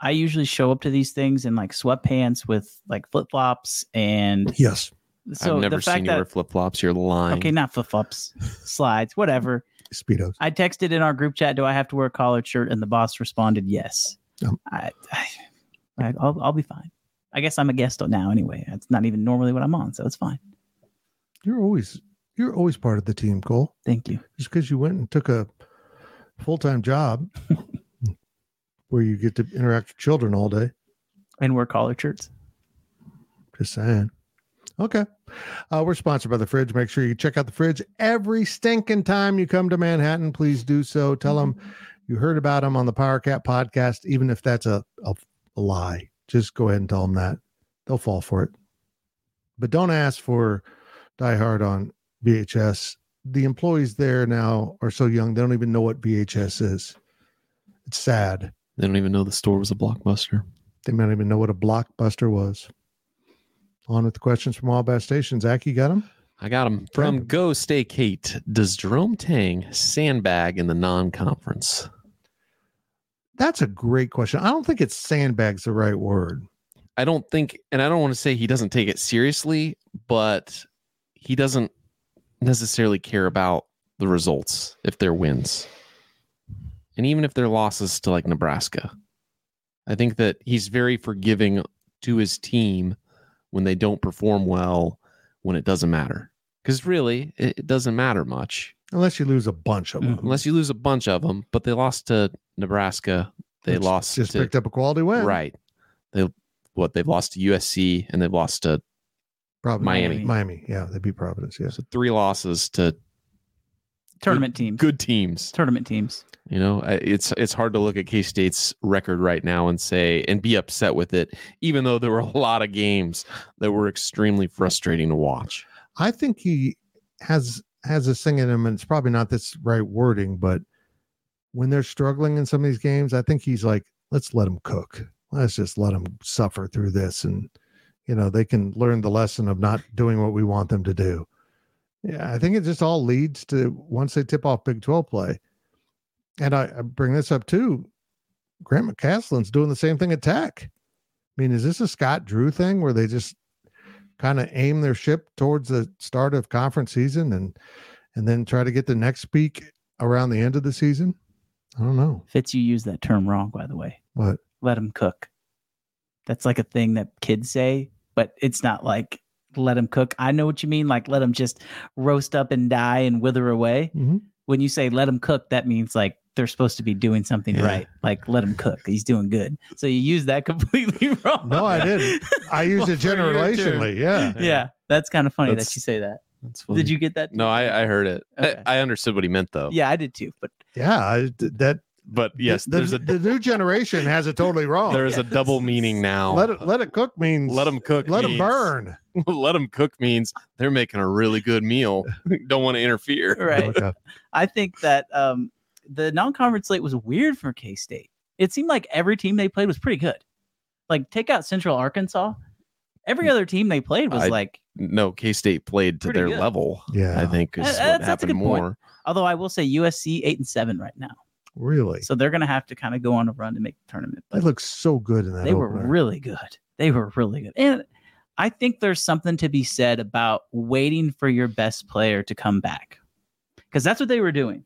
I usually show up to these things in like sweatpants with like flip flops, and
Yes,
so
I've never
the fact
seen you
that
wear flip flops. You're lying.
okay, not flip flops, slides, whatever.
speedos.
I texted in our group chat, "Do I have to wear a collared shirt?" And the boss responded, "Yes."
Um,
I, I, I I'll, I'll be fine. I guess I'm a guest now anyway. That's not even normally what I'm on, so it's fine.
You're always you're always part of the team, Cole.
Thank you.
Just because you went and took a full time job [laughs] where you get to interact with children all day.
And wear collared shirts.
Just saying. Okay. Uh, we're sponsored by the fridge. Make sure you check out the fridge every stinking time you come to Manhattan. Please do so. Tell them you heard about them on the Power Cat podcast, even if that's a, a, a lie. Just go ahead and tell them that. They'll fall for it. But don't ask for Die Hard on VHS. The employees there now are so young, they don't even know what VHS is. It's sad.
They don't even know the store was a blockbuster.
They might not even know what a blockbuster was. On with the questions from all bad stations. Zach, you got them?
I got them. from Go Stay Kate. Does Jerome Tang sandbag in the non-conference?
That's a great question. I don't think it's sandbags the right word.
I don't think, and I don't want to say he doesn't take it seriously, but he doesn't necessarily care about the results if they're wins. And even if they're losses to like Nebraska, I think that he's very forgiving to his team when they don't perform well, when it doesn't matter. Because really, it, doesn't matter much
Unless you lose a bunch of mm, them.
unless you lose a bunch of them. But they lost to Nebraska. They
Which
lost
Just
to
picked up a quality win.
right. They what they've lost to USC and they've lost to
Providence.
Miami.
Miami. Yeah, they beat Providence. Yeah.
so three losses to
Tournament teams.
good teams.
Tournament teams.
You know, it's it's hard to look at K State's record right now and say and be upset with it, even though there were a lot of games that were extremely frustrating to watch.
I think he has has this thing in him, and it's probably not this right wording, but when they're struggling in some of these games, I think he's like, let's let them cook. Let's just let them suffer through this, and you know they can learn the lesson of not doing what we want them to do. Yeah, I think it just all leads to once they tip off Big Twelve play, and I, I bring this up too. Grant McCasland's doing the same thing at Tech. I mean, is this a Scott Drew thing where they just kind of aim their ship towards the start of conference season and and then try to get the next peak around the end of the season? I don't know.
Fitz, you use that term wrong, by the way.
What?
Let them cook. That's like a thing that kids say, but it's not like let them cook. I know what you mean. Like let them just roast up and die and wither away.
Mhm.
When you say let them cook, that means like they're supposed to be doing something
Yeah.
right. Like let him cook. He's doing good. So you use that [laughs] completely [laughs] wrong.
No, I didn't. I [laughs] used it
For your turn.
generationally. Yeah.
yeah, that's kind of funny
That's-
that you say that.
That's funny.
Did you get that?
No, I, I heard it.
Okay.
I, I understood what he meant though.
Yeah, I did too. But
Yeah. I, that
but yes,
the,
there's a
the new generation has it totally wrong.
there is a double meaning now.
let it let it cook means
Let them cook.
let it
means-
burn.
let them cook means they're making a really good meal. Don't want to interfere.
Right.
Okay.
I think that um, the non-conference slate was weird for K State. It seemed like every team they played was pretty good. Like take out Central Arkansas, every mm. other team they played was
I-
like.
No, K State played to their
good.
level.
Yeah.
I think is what
that's- that's a
happened
good point. Although I will say USC eight and seven right now,
Really,
so they're going to have to kind of go on a run to make the tournament.
they
But
look so good in that.
they were really good. They were really good, and I think there's something to be said about waiting for your best player to come back, because that's what they were doing.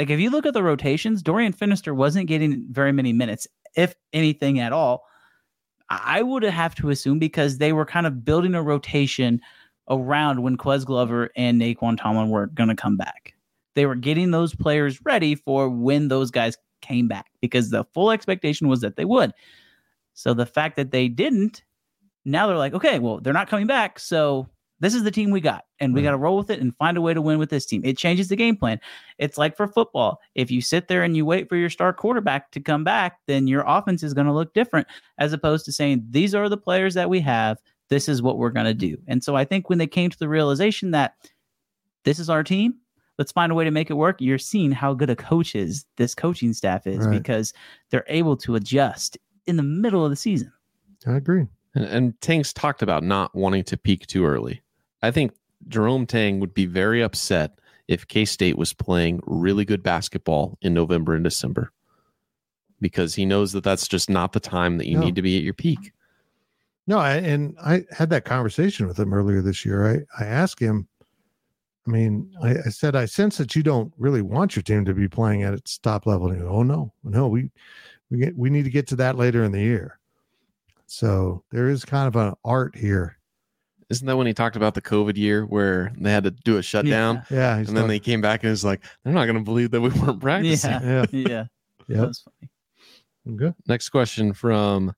Like if you look at the rotations, Dorian Finister wasn't getting very many minutes, if anything at all. I would have to assume because they were kind of building a rotation around when Ques Glover and Nae'Qwan Tomlin were going to come back. They were getting those players ready for when those guys came back because the full expectation was that they would. So the fact that they didn't, now they're like, okay, well, they're not coming back. So this is the team we got, and we got to roll with it and find a way to win with this team. It changes the game plan. It's like for football. If you sit there and you wait for your star quarterback to come back, then your offense is going to look different as opposed to saying, these are the players that we have. This is what we're going to do. And so I think when they came to the realization that this is our team, let's find a way to make it work, you're seeing how good a coach is this coaching staff is
Right.
because they're able to adjust in the middle of the season.
I agree.
And, and Tang's talked about not wanting to peak too early. I think Jerome Tang would be very upset if K State was playing really good basketball in November and December because he knows that that's just not the time that you
No.
need to be at your peak.
No, I, and I had that conversation with him earlier this year. I, I asked him, I mean, I, I said, I sense that you don't really want your team to be playing at its top level. And he goes, oh no, no, we we get we need to get to that later in the year. So there is kind of an art here.
Isn't that when he talked about the COVID year where they had to do a shutdown?
Yeah, he's
And then they came back and it's like, they're not going to believe that we weren't practicing.
Yeah. [laughs]
yeah,
Yeah.
Yep.
That was funny.
Mm, good.
Next question from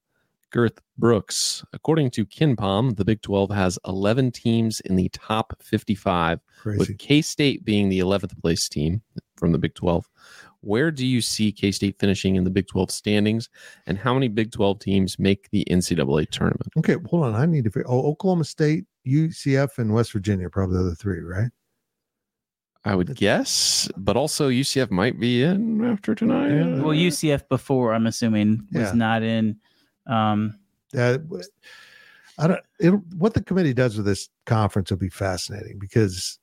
Girth Brooks. According to KenPom, the Big 12 has 11 teams in the top 55,
Crazy.
with K State being the 11th place team from the Big 12. Where do you see K State finishing in the Big 12 standings, and how many Big 12 teams make the NCAA tournament?
Okay, hold on. I need to. figure- Oh, Oklahoma State, UCF, and West Virginia are probably the other three, right?
I would guess, but also UCF might be in after tonight.
Yeah.
Well, UCF before, I'm assuming, was
Yeah.
not in. Um,
Uh, I don't. It, what the committee does with this conference will be fascinating because you,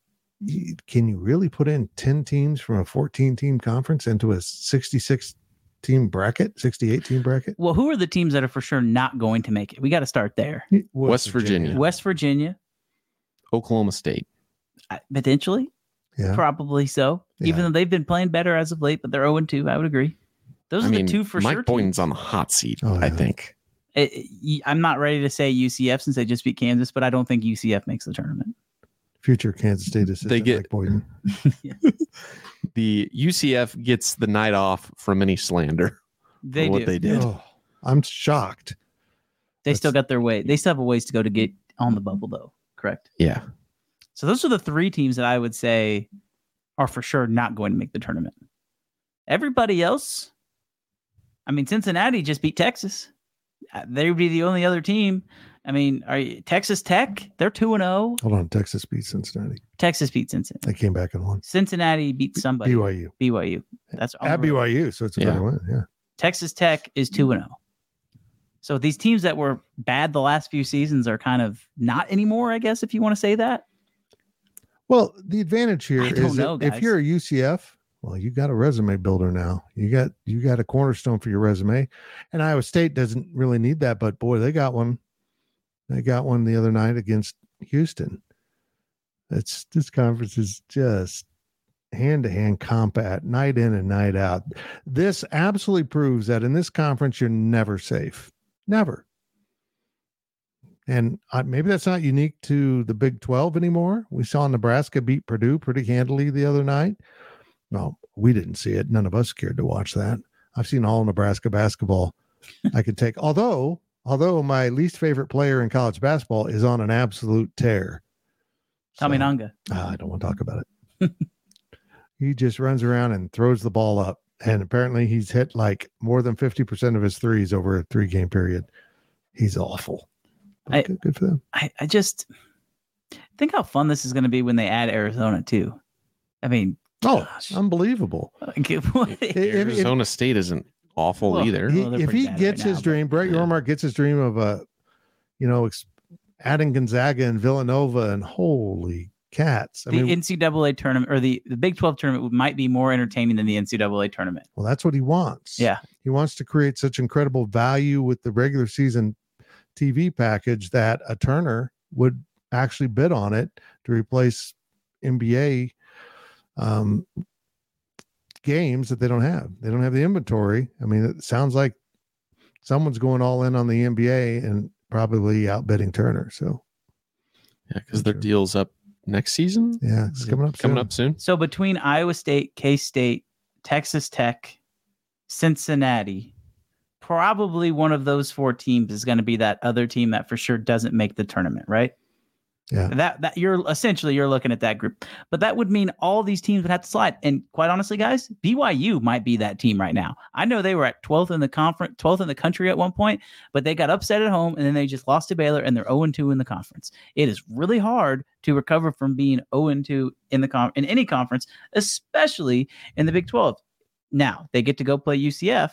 can you really put in ten teams from a fourteen team conference into a sixty six team bracket, sixty eight team bracket?
well, who are the teams that are for sure not going to make it? We got to start there.
West Virginia.
West Virginia,
Oklahoma State.
uh, potentially,
Yeah.
probably so. Even though they've been playing better as of late, but they're 0 2. I would agree. Those
I
are
mean,
the two for
Mike
sure.
Boynton's
teams.
on the hot seat,
Oh,
I think.
It- it- I'm not ready to say UCF since they just beat Kansas, but I don't think UCF makes the tournament.
Future Kansas State assistant
get-
Mike Boynton. [laughs]
The UCF gets the night off from any slander.
They
for what
do.
they did.
Oh, I'm shocked.
They still got their way. They still have a ways to go to get on the bubble, though. Correct.
Yeah.
So those are the three teams that I would say are for sure not going to make the tournament. Everybody else, I mean, Cincinnati just beat Texas. Uh, They would be the only other team. I mean, are you, Texas Tech? They're two and zero.
Hold on, Texas beat Cincinnati.
Texas beat Cincinnati.
They came back and won.
Cincinnati beat somebody.
BYU
BYU. That's
at
on the.
BYU, so it's a
Yeah.
better win. Yeah.
Texas Tech is 2 and 0. So these teams that were bad the last few seasons are kind of not anymore, I guess if you want to say that.
Well, the advantage here
I
is
don't
that
know,
if you're a UCF, well, you got a resume builder now. You got you got a cornerstone for your resume. And Iowa State doesn't really need that, but boy, they got one. They got one the other night against Houston. It's this conference is just hand to hand combat, night in and night out. This absolutely proves that in this conference you're never safe. Never. And uh, maybe that's not unique to the Big 12 anymore. We saw Nebraska beat Purdue pretty handily the other night. Well, we didn't see it. None of us cared to watch that. I've seen all Nebraska basketball I could take. Although, although my least favorite player in college basketball is on an absolute tear.
Tommy
So,
Nanga.
ah, I don't want to talk about it. [laughs] he just runs around and throws the ball up. and apparently he's hit like more than 50% of his threes over a three game period. He's awful.
I-
good, good for them.
I, I just think how fun this is going to be when they add Arizona too. I mean,
Oh,
Gosh.
unbelievable. [laughs]
like, what-
If- if-
Arizona State isn't awful
Well,
either.
He-
Well,
if he gets
right
his
now,
dream, Brett
yeah.
Yormark gets his dream of a, you know, ex- adding Gonzaga and Villanova, and holy cats! I
the
mean,
NCAA tournament or the, the Big 12 tournament might be more entertaining than the NCAA tournament.
well, that's what he wants.
Yeah.
he wants to create such incredible value with the regular season TV package that a Turner would actually bid on it to replace NBA um, games that they don't have. They don't have the inventory. I mean, it sounds like someone's going all in on the NBA and probably outbidding Turner. So
Yeah, because their
Sure.
deal's up next season.
yeah, it's coming up.
Coming
soon.
up soon.
So between Iowa State, K State, Texas Tech, Cincinnati, probably one of those four teams is going to be that other team that for sure doesn't make the tournament, right?
Yeah.
That that you're essentially you're looking at that group. But that would mean all these teams would have to slide. And quite honestly, guys, BYU might be that team right now. I know they were at 12th in the conference, 12th in the country at one point, but they got upset at home and then they just lost to Baylor and they're 0 2 in the conference. It is really hard to recover from being 0 2 in the con- in any conference, especially in the Big 12. Now they get to go play UCF.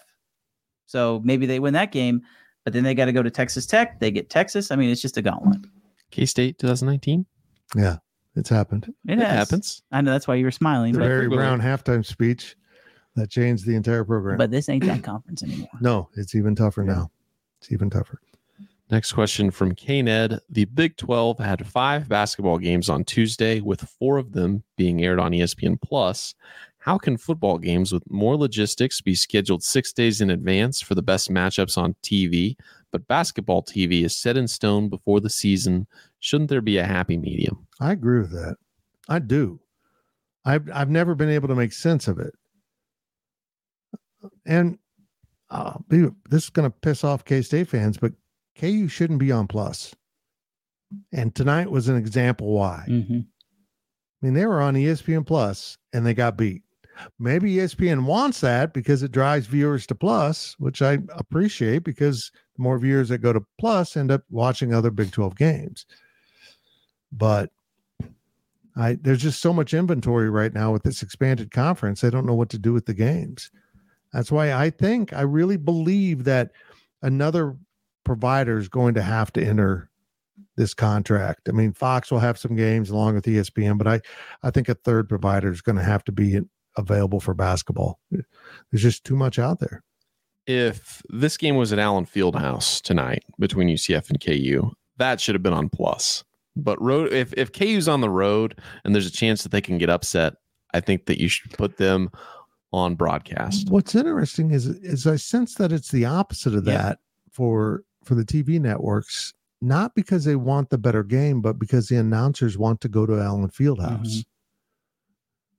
So maybe they win that game, but then they got to go to Texas Tech. They get Texas. I mean, it's just a gauntlet.
K State 2019.
Yeah, it's happened.
It,
It happens.
I know that's why you were smiling,
The
but,
Barry
Go
Brown halftime speech that changed the entire program.
but this ain't that conference anymore.
no, it's even tougher now. It's even tougher.
Next question from K Ned. The Big 12 had five basketball games on Tuesday, with four of them being aired on ESPN Plus. How can football games with more logistics be scheduled six days in advance for the best matchups on TV, but basketball TV is set in stone before the season? Shouldn't there be a happy medium?
I agree with that. I do. I've I've never been able to make sense of it. And uh, be- this is going to piss off K State fans, but KU shouldn't be on plus. And tonight was an example why.
hmm
I mean, they were on ESPN Plus and they got beat. Maybe ESPN wants that because it drives viewers to Plus, which I appreciate because more viewers that go to Plus end up watching other Big 12 games. But I there's just so much inventory right now with this expanded conference. I don't know what to do with the games. That's why I think I really believe that another provider is going to have to enter this contract. I mean, Fox will have some games along with ESPN, but I, I think a third provider is going to have to be available for basketball. There's just too much out there.
If this game was at Allen Fieldhouse tonight between UCF and KU, that should have been on plus. But road if if KU's on the road and there's a chance that they can get upset, I think that you should put them on broadcast.
What's interesting is is I sense that it's the opposite of
Yeah.
that for for the TV networks, not because they want the better game, but because the announcers want to go to Allen Fieldhouse.
Mhm.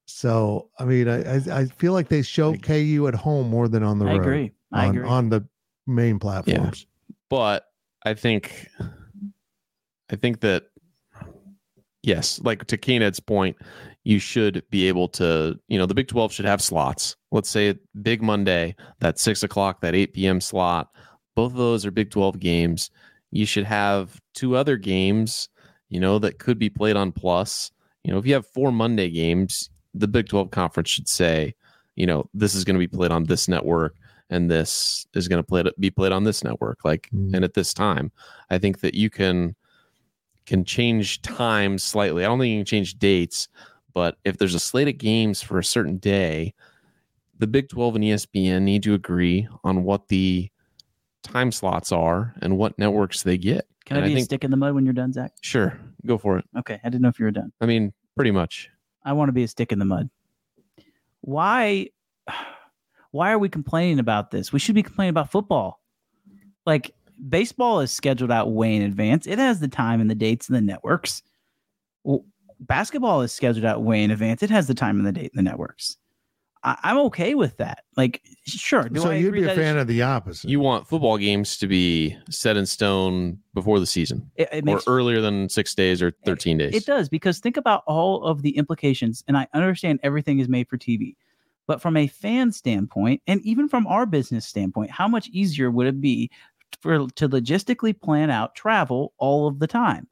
So I mean, I, I I feel like they show
I-
KU at home more than on the
I
road.
agree. I
on,
agree.
on the main platforms. Yeah.
But I think I think that yes, like to Keened's point, you should be able to, you know, the Big 12 should have slots. Let's say big Monday, that six o'clock, that 8 p.m. slot. Both of those are Big 12 games. You should have two other games, you know, that could be played on plus. You know, if you have four Monday games, the Big 12 conference should say, you know, this is going to be played on this network and this is going to play be played on this network like
Mm.
and at this time. I think that you can can change times slightly. I don't think you can change dates but if there's a slate of games for a certain day the big 12 and espn need to agree on what the time slots are and what networks they get.
Can
And
I be a
think
stick in the mud when you're done, Zach?
sure. Go for it.
Okay, I didn't know if you were done.
i mean pretty much
I want to be a stick in the mud. Why why are we complaining about this? We should be complaining about football. Like baseball is scheduled out way in advance. It has the time and the dates and the networks. Well, basketball is scheduled out way in advance. It has the time and the date and the networks. I, I'm okay with that. Like, sure. Do
so
I
you'd be a fan of the opposite.
you want football games to be set in stone before the season
it, it makes
or earlier than six days or 13 days
It does because think about all of the implications, and I understand everything is made for TV, But from a fan standpoint, and even from our business standpoint, how much easier would it be for to logistically plan out travel all of the time?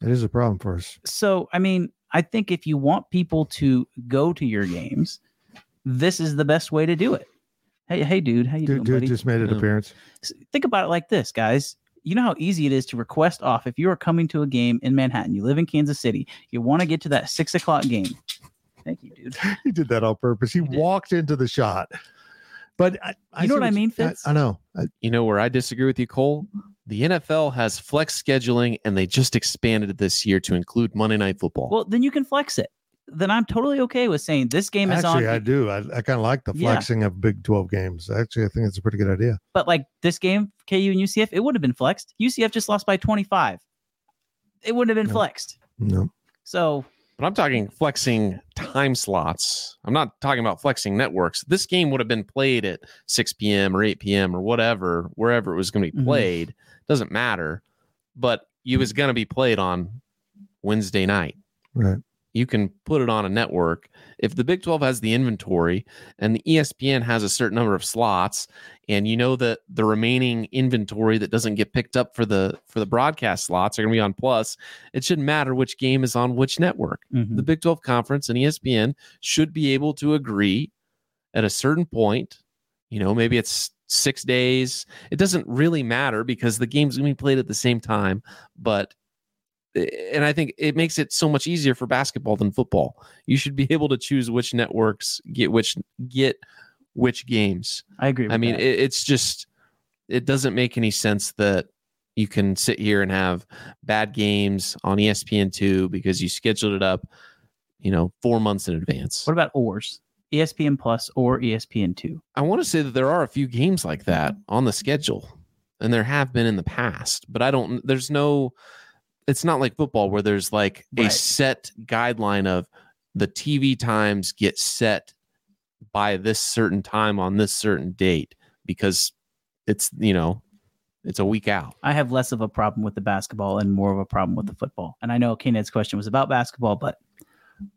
It is a problem for us.
So, I mean, I think if you want people to go to your games, this is the best way to do it. Hey, hey, dude, how you
Dude,
doing,
dude
buddy?
just made an appearance.
Think about it like this, guys. You know how easy it is to request off if you are coming to a game in Manhattan. You live in Kansas City. You want to get to that six o'clock game. Thank you, dude. [laughs]
He did that on purpose. He
He did.
walked into the shot. But I, I
You know
see
what I mean, Fitz?
I, I know. I,
You know where I disagree with you, Cole? The NFL has flex scheduling and they just expanded it this year to include Monday Night Football.
Well, then you can flex it. Then I'm totally okay with saying this game is
actually,
on.
I do. I, I kind of like the
Yeah.
flexing of Big 12 games. Actually, I think it's a pretty good idea.
But like this game, KU and UCF, it would have been flexed. UCF just lost by 25. It wouldn't have been
No.
flexed.
No.
So
but I'm talking flexing time slots. I'm not talking about flexing networks. This game would have been played at 6 p.m. or 8 p.m. or whatever, wherever it was going to be
Mhm.
played. Doesn't matter. But it was going to be played on Wednesday night.
Right.
You can put it on a network. If the Big 12 has the inventory and the ESPN has a certain number of slots and you know that the remaining inventory that doesn't get picked up for the for the broadcast slots are going to be on plus, it shouldn't matter which game is on which network.
mhm.
The Big 12 conference and ESPN should be able to agree at a certain point, you know, maybe it's 6 days. It doesn't really matter because the game's going to be played at the same time, but and I think it makes it so much easier for basketball than football. You should be [laughs] able to choose which networks get which get which games.
I agree. With
I mean, it, it's just it doesn't make any sense that you can sit here and have bad games on ESPN two because you scheduled it up, you know, four months in advance.
what about ORs? ESPN Plus or ESPN two?
I want to say that there are a few games like that on the schedule, and there have been in the past, but I don't. There's no. It's not like football where there's like a set guideline of the TV times get set by this certain time on this certain date because it's you know it's a week out.
I have less of a problem with the basketball and more of a problem with the football. And I know Kned's question was about basketball, but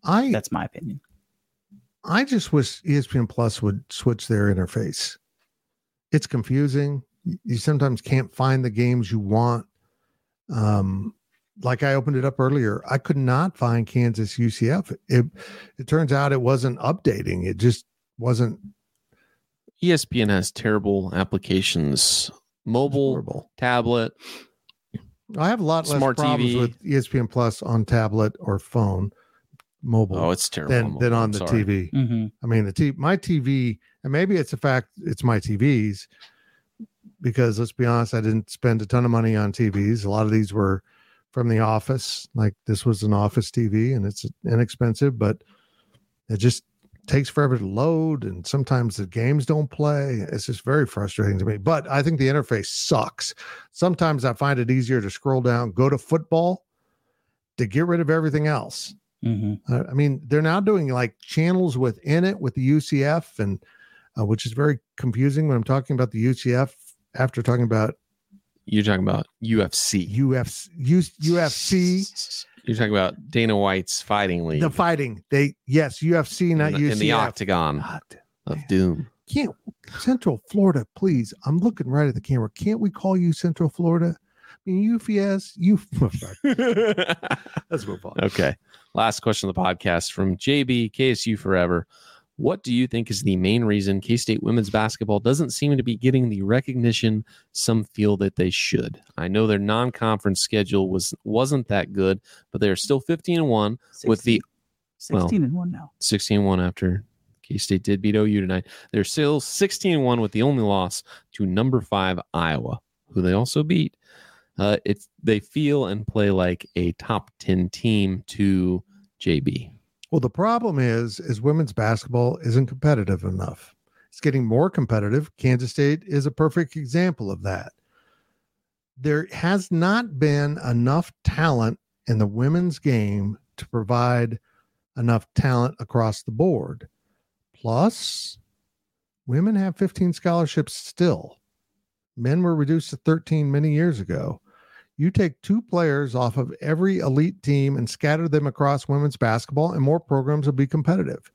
I
that's my opinion.
I just wish ESPN Plus would switch their interface. It's confusing. You sometimes can't find the games you want. Um, like I opened it up earlier, I could not find Kansas UCF. It it turns out it wasn't updating. It just wasn't
ESPN has terrible applications, mobile,
horrible.
tablet.
I have a lot less
Smart
problems
TV.
with ESPN Plus on tablet or phone, mobile,
Oh, it's terrible.
than than on
I'm
the
sorry.
TV.
hmm
I mean, the t- my TV, and maybe it's a fact it's my TVs because let's be honest, I didn't spend a ton of money on TVs. A lot of these were from the office. Like this was an office TV and it's inexpensive, but it just takes forever to load. And sometimes the games don't play. It's just very frustrating to me. But I think the interface sucks. Sometimes I find it easier to scroll down, go to football to get rid of everything else.
hmm
Uh, I mean, they're now doing like channels within it with the UCF, and uh, which is very confusing when I'm talking about the UCF after talking about
You're talking about UFC.
UFC, UFC,
You're talking about Dana White's fighting league
the fighting. They yes, UFC, not
in,
UCF.
in the octagon
God,
of doom.
can't Central Florida, please. I'm looking right at the camera. Can't we call you Central Florida? I mean, UFS, you. [laughs] [laughs] Let's move on.
okay. Last question of the podcast from JB KSU Forever. What do you think is the main reason K State women's basketball doesn't seem to be getting the recognition some feel that they should? I know their non-conference schedule was wasn't that good, but they are still 15 and one with the
16
well-
and 1 now.
16 and 1 after K State did beat OU tonight. They're still 16 and 1 with the only loss to number five Iowa, who they also beat. Uh, it's they feel and play like a top 10 team to JB.
Well, the problem is, is women's basketball isn't competitive enough. It's getting more competitive. Kansas State is a perfect example of that. There has not been enough talent in the women's game to provide enough talent across the board. Plus, women have 15 scholarships still. Men were reduced to 13 many years ago. You take two players off of every elite team and scatter them across women's basketball, and more programs will be competitive.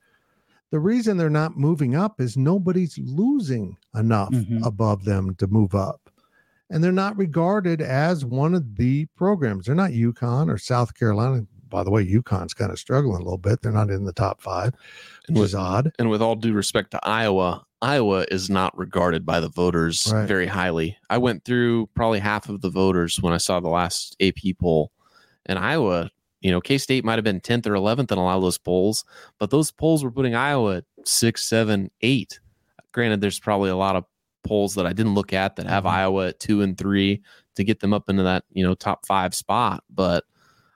The reason they're not moving up is nobody's losing enough
Mhm.
above them to move up. And they're not regarded as one of the programs. They're not UConn or South Carolina. By the way, UConn's kind of struggling a little bit. They're not in the top five,
with,
is odd.
and with all due respect to Iowa, Iowa is not regarded by the voters
Right.
very highly. I went through probably half of the voters when I saw the last AP poll, and Iowa, you know, K State might have been 10th or 11th in a lot of those polls, but those polls were putting Iowa at six, seven, eight. Granted, there's probably a lot of polls that I didn't look at that have
Mhm.
Iowa at two and three to get them up into that, you know, top five spot, but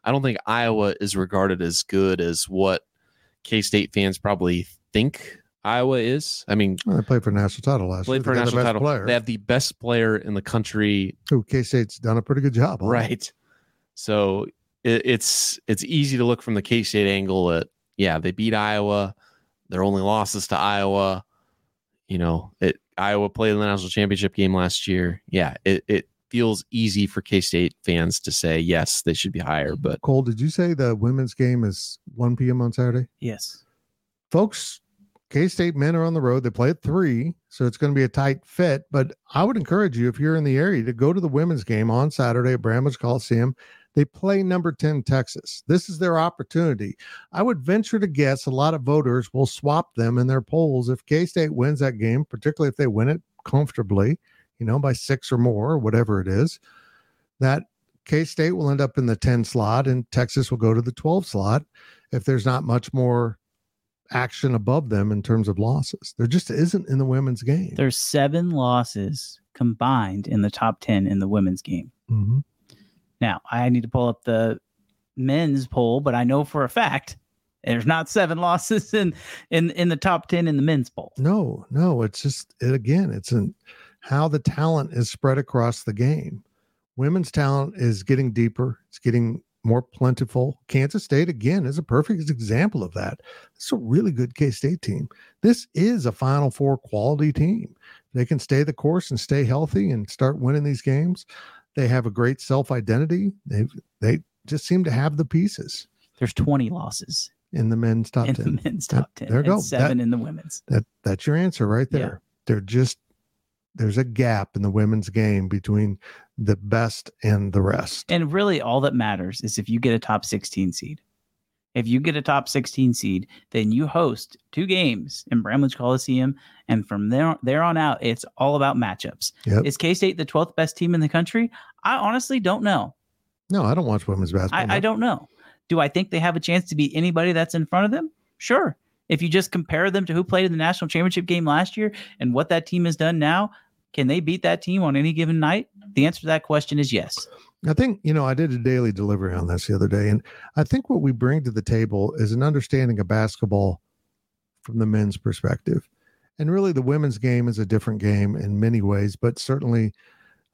I don't think Iowa is regarded as good as what K State fans probably think Iowa is. I mean,
Well, they played for a national title last
played
year.
for a
They got the
national
best
title.
Player.
They have the best player in the country,
who K State's done a pretty good job on.
right? So it, it's it's easy to look from the K State angle at yeah they beat Iowa, their only losses to Iowa. You know, it Iowa played in the national championship game last year. Yeah, it it feels easy for K State fans to say yes they should be higher, but
Cole, did you say the women's game is 1 p.m. on Saturday?
Yes.
folks, K State men are on the road. They play at three, so it's going to be a tight fit. But I would encourage you, if you're in the area, to go to the women's game on Saturday at Bramlage Coliseum. They play number 10 Texas. This is their opportunity. I would venture to guess a lot of voters will swap them in their polls if K State wins that game, particularly if they win it comfortably, you know, by six or more, or whatever it is. That K State will end up in the 10 slot and Texas will go to the 12 slot if there's not much more action above them in terms of losses. There just isn't in the women's game.
There's seven losses combined in the top 10 in the women's game.
Mhm.
Now, I need to pull up the men's poll, but I know for a fact there's not seven [laughs] losses in in in the top 10 in the men's poll.
No, no, it's just it, again, it's in how the talent is spread across the game. Women's talent is getting deeper. It's getting more plentiful. Kansas State again is a perfect example of that. It's a really good K State team. This is a Final Four quality team. They can stay the course and stay healthy and start winning these games. They have a great self identity. They they just seem to have the pieces
There's 20 losses
in the men's top
in
ten.
the men's top 10
there you go.
seven
That-
in the women's.
That that's your answer right
Yeah.
there. They're just there's a gap in the women's game between the best and the rest.
And really all that matters is if you get a top 16 seed. If you get a top 16 seed, then you host two games in Bramlage Coliseum. And from there, there on out, it's all about matchups.
Yep.
Is K State the 12th best team in the country? I honestly don't know.
No, I don't watch women's basketball.
I, I don't know. Do I think they have a chance to beat anybody that's in front of them? Sure. If you just compare them to who played in the national championship game last year and what that team has done now, can they beat that team on any given night? The answer to that question is yes.
I think, you know, I did a daily delivery on this the other day. And I think what we bring to the table is an understanding of basketball from the men's perspective. And really, the women's game is a different game in many ways, but certainly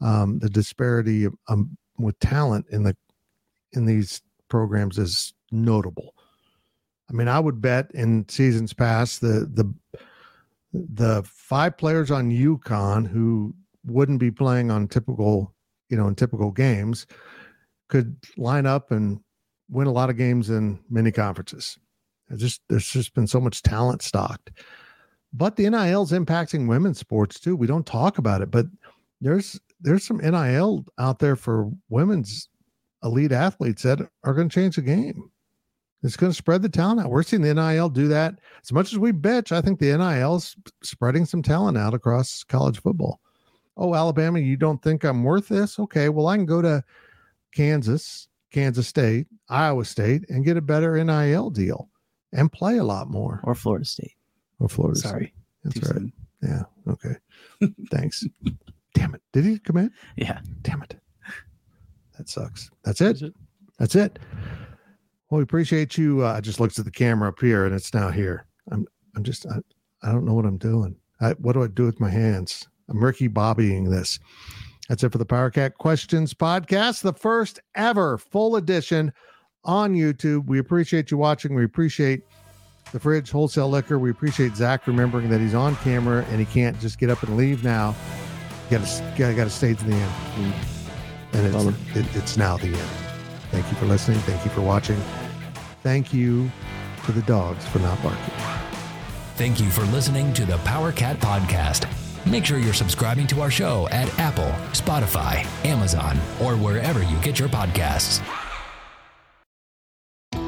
um, the disparity um, with talent in the in these programs is notable. I mean, I would bet in seasons past the the the five players on UConn who wouldn't be playing on typical, you know, in typical games could line up and win a lot of games in many conferences. It's just there's just been so much talent stocked. But the NIL's impacting women's sports too. We don't talk about it, but there's there's some NIL out there for women's elite athletes that are going to change the game. It's going to spread the talent out. We're seeing the NIL do that. As much as we bitch, I think the NIL's spreading some talent out across college football. Oh, Alabama, you don't think I'm worth this? Okay, well, I can go to Kansas, Kansas State, Iowa State, and get a better NIL deal and play a lot more.
Or Florida State.
Or Florida State.
Sorry.
That's
Too
right.
soon.
Yeah. Okay. [laughs] Thanks. Damn it. Did he come in?
Yeah.
Damn it. That sucks. That's it. That's it. Well, we appreciate you. Uh, I just looked at the camera up here and it's now here. I'm I'm just I, I don't know what I'm doing. I, what do I do with my hands? I'm Ricky Bobbying this. That's it for the Power Cat Questions podcast, the first ever full edition on YouTube. We appreciate you watching. We appreciate the fridge wholesale liquor. We appreciate Zach remembering that he's on camera and he can't just get up and leave now. Gotta gotta, gotta stay to the end. And it's, it, it's now the end. Thank you for listening. Thank you for watching. Thank you to the dogs for not barking.
Thank you for listening to the Power Cat Podcast. Make sure you're subscribing to our show at Apple, Spotify, Amazon, or wherever you get your podcasts.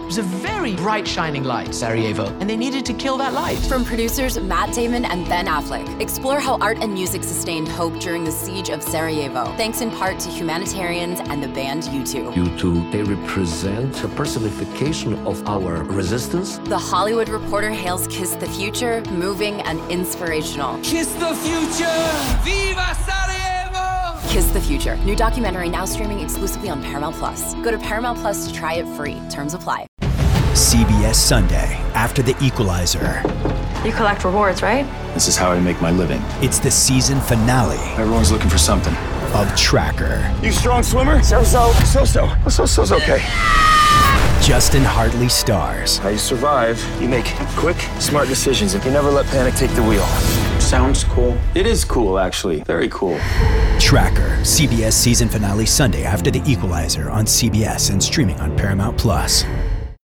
It was a very bright, shining light, Sarajevo, and they needed to kill that light.
From producers Matt Damon and Ben Affleck, explore how art and music sustained hope during the siege of Sarajevo, thanks in part to humanitarians and the band U2.
U2, they represent a personification of our resistance.
The Hollywood Reporter hails Kiss the Future, moving and inspirational.
Kiss the future! Viva Sarajevo!
Kiss the Future, new documentary now streaming exclusively on Paramount Plus. Go to Paramount Plus to try it free. Terms apply.
CBS Sunday after the equalizer.
You collect rewards, right?
This is how I make my living.
It's the season finale.
Everyone's looking for something.
Of Tracker.
You strong swimmer?
So so.
So so. So so's okay.
Justin Hartley stars.
How you survive, you make quick, smart decisions, and you never let panic take the wheel. Sounds cool. It is cool, actually. Very cool.
Tracker, CBS season finale Sunday after the equalizer on CBS and streaming on Paramount Plus.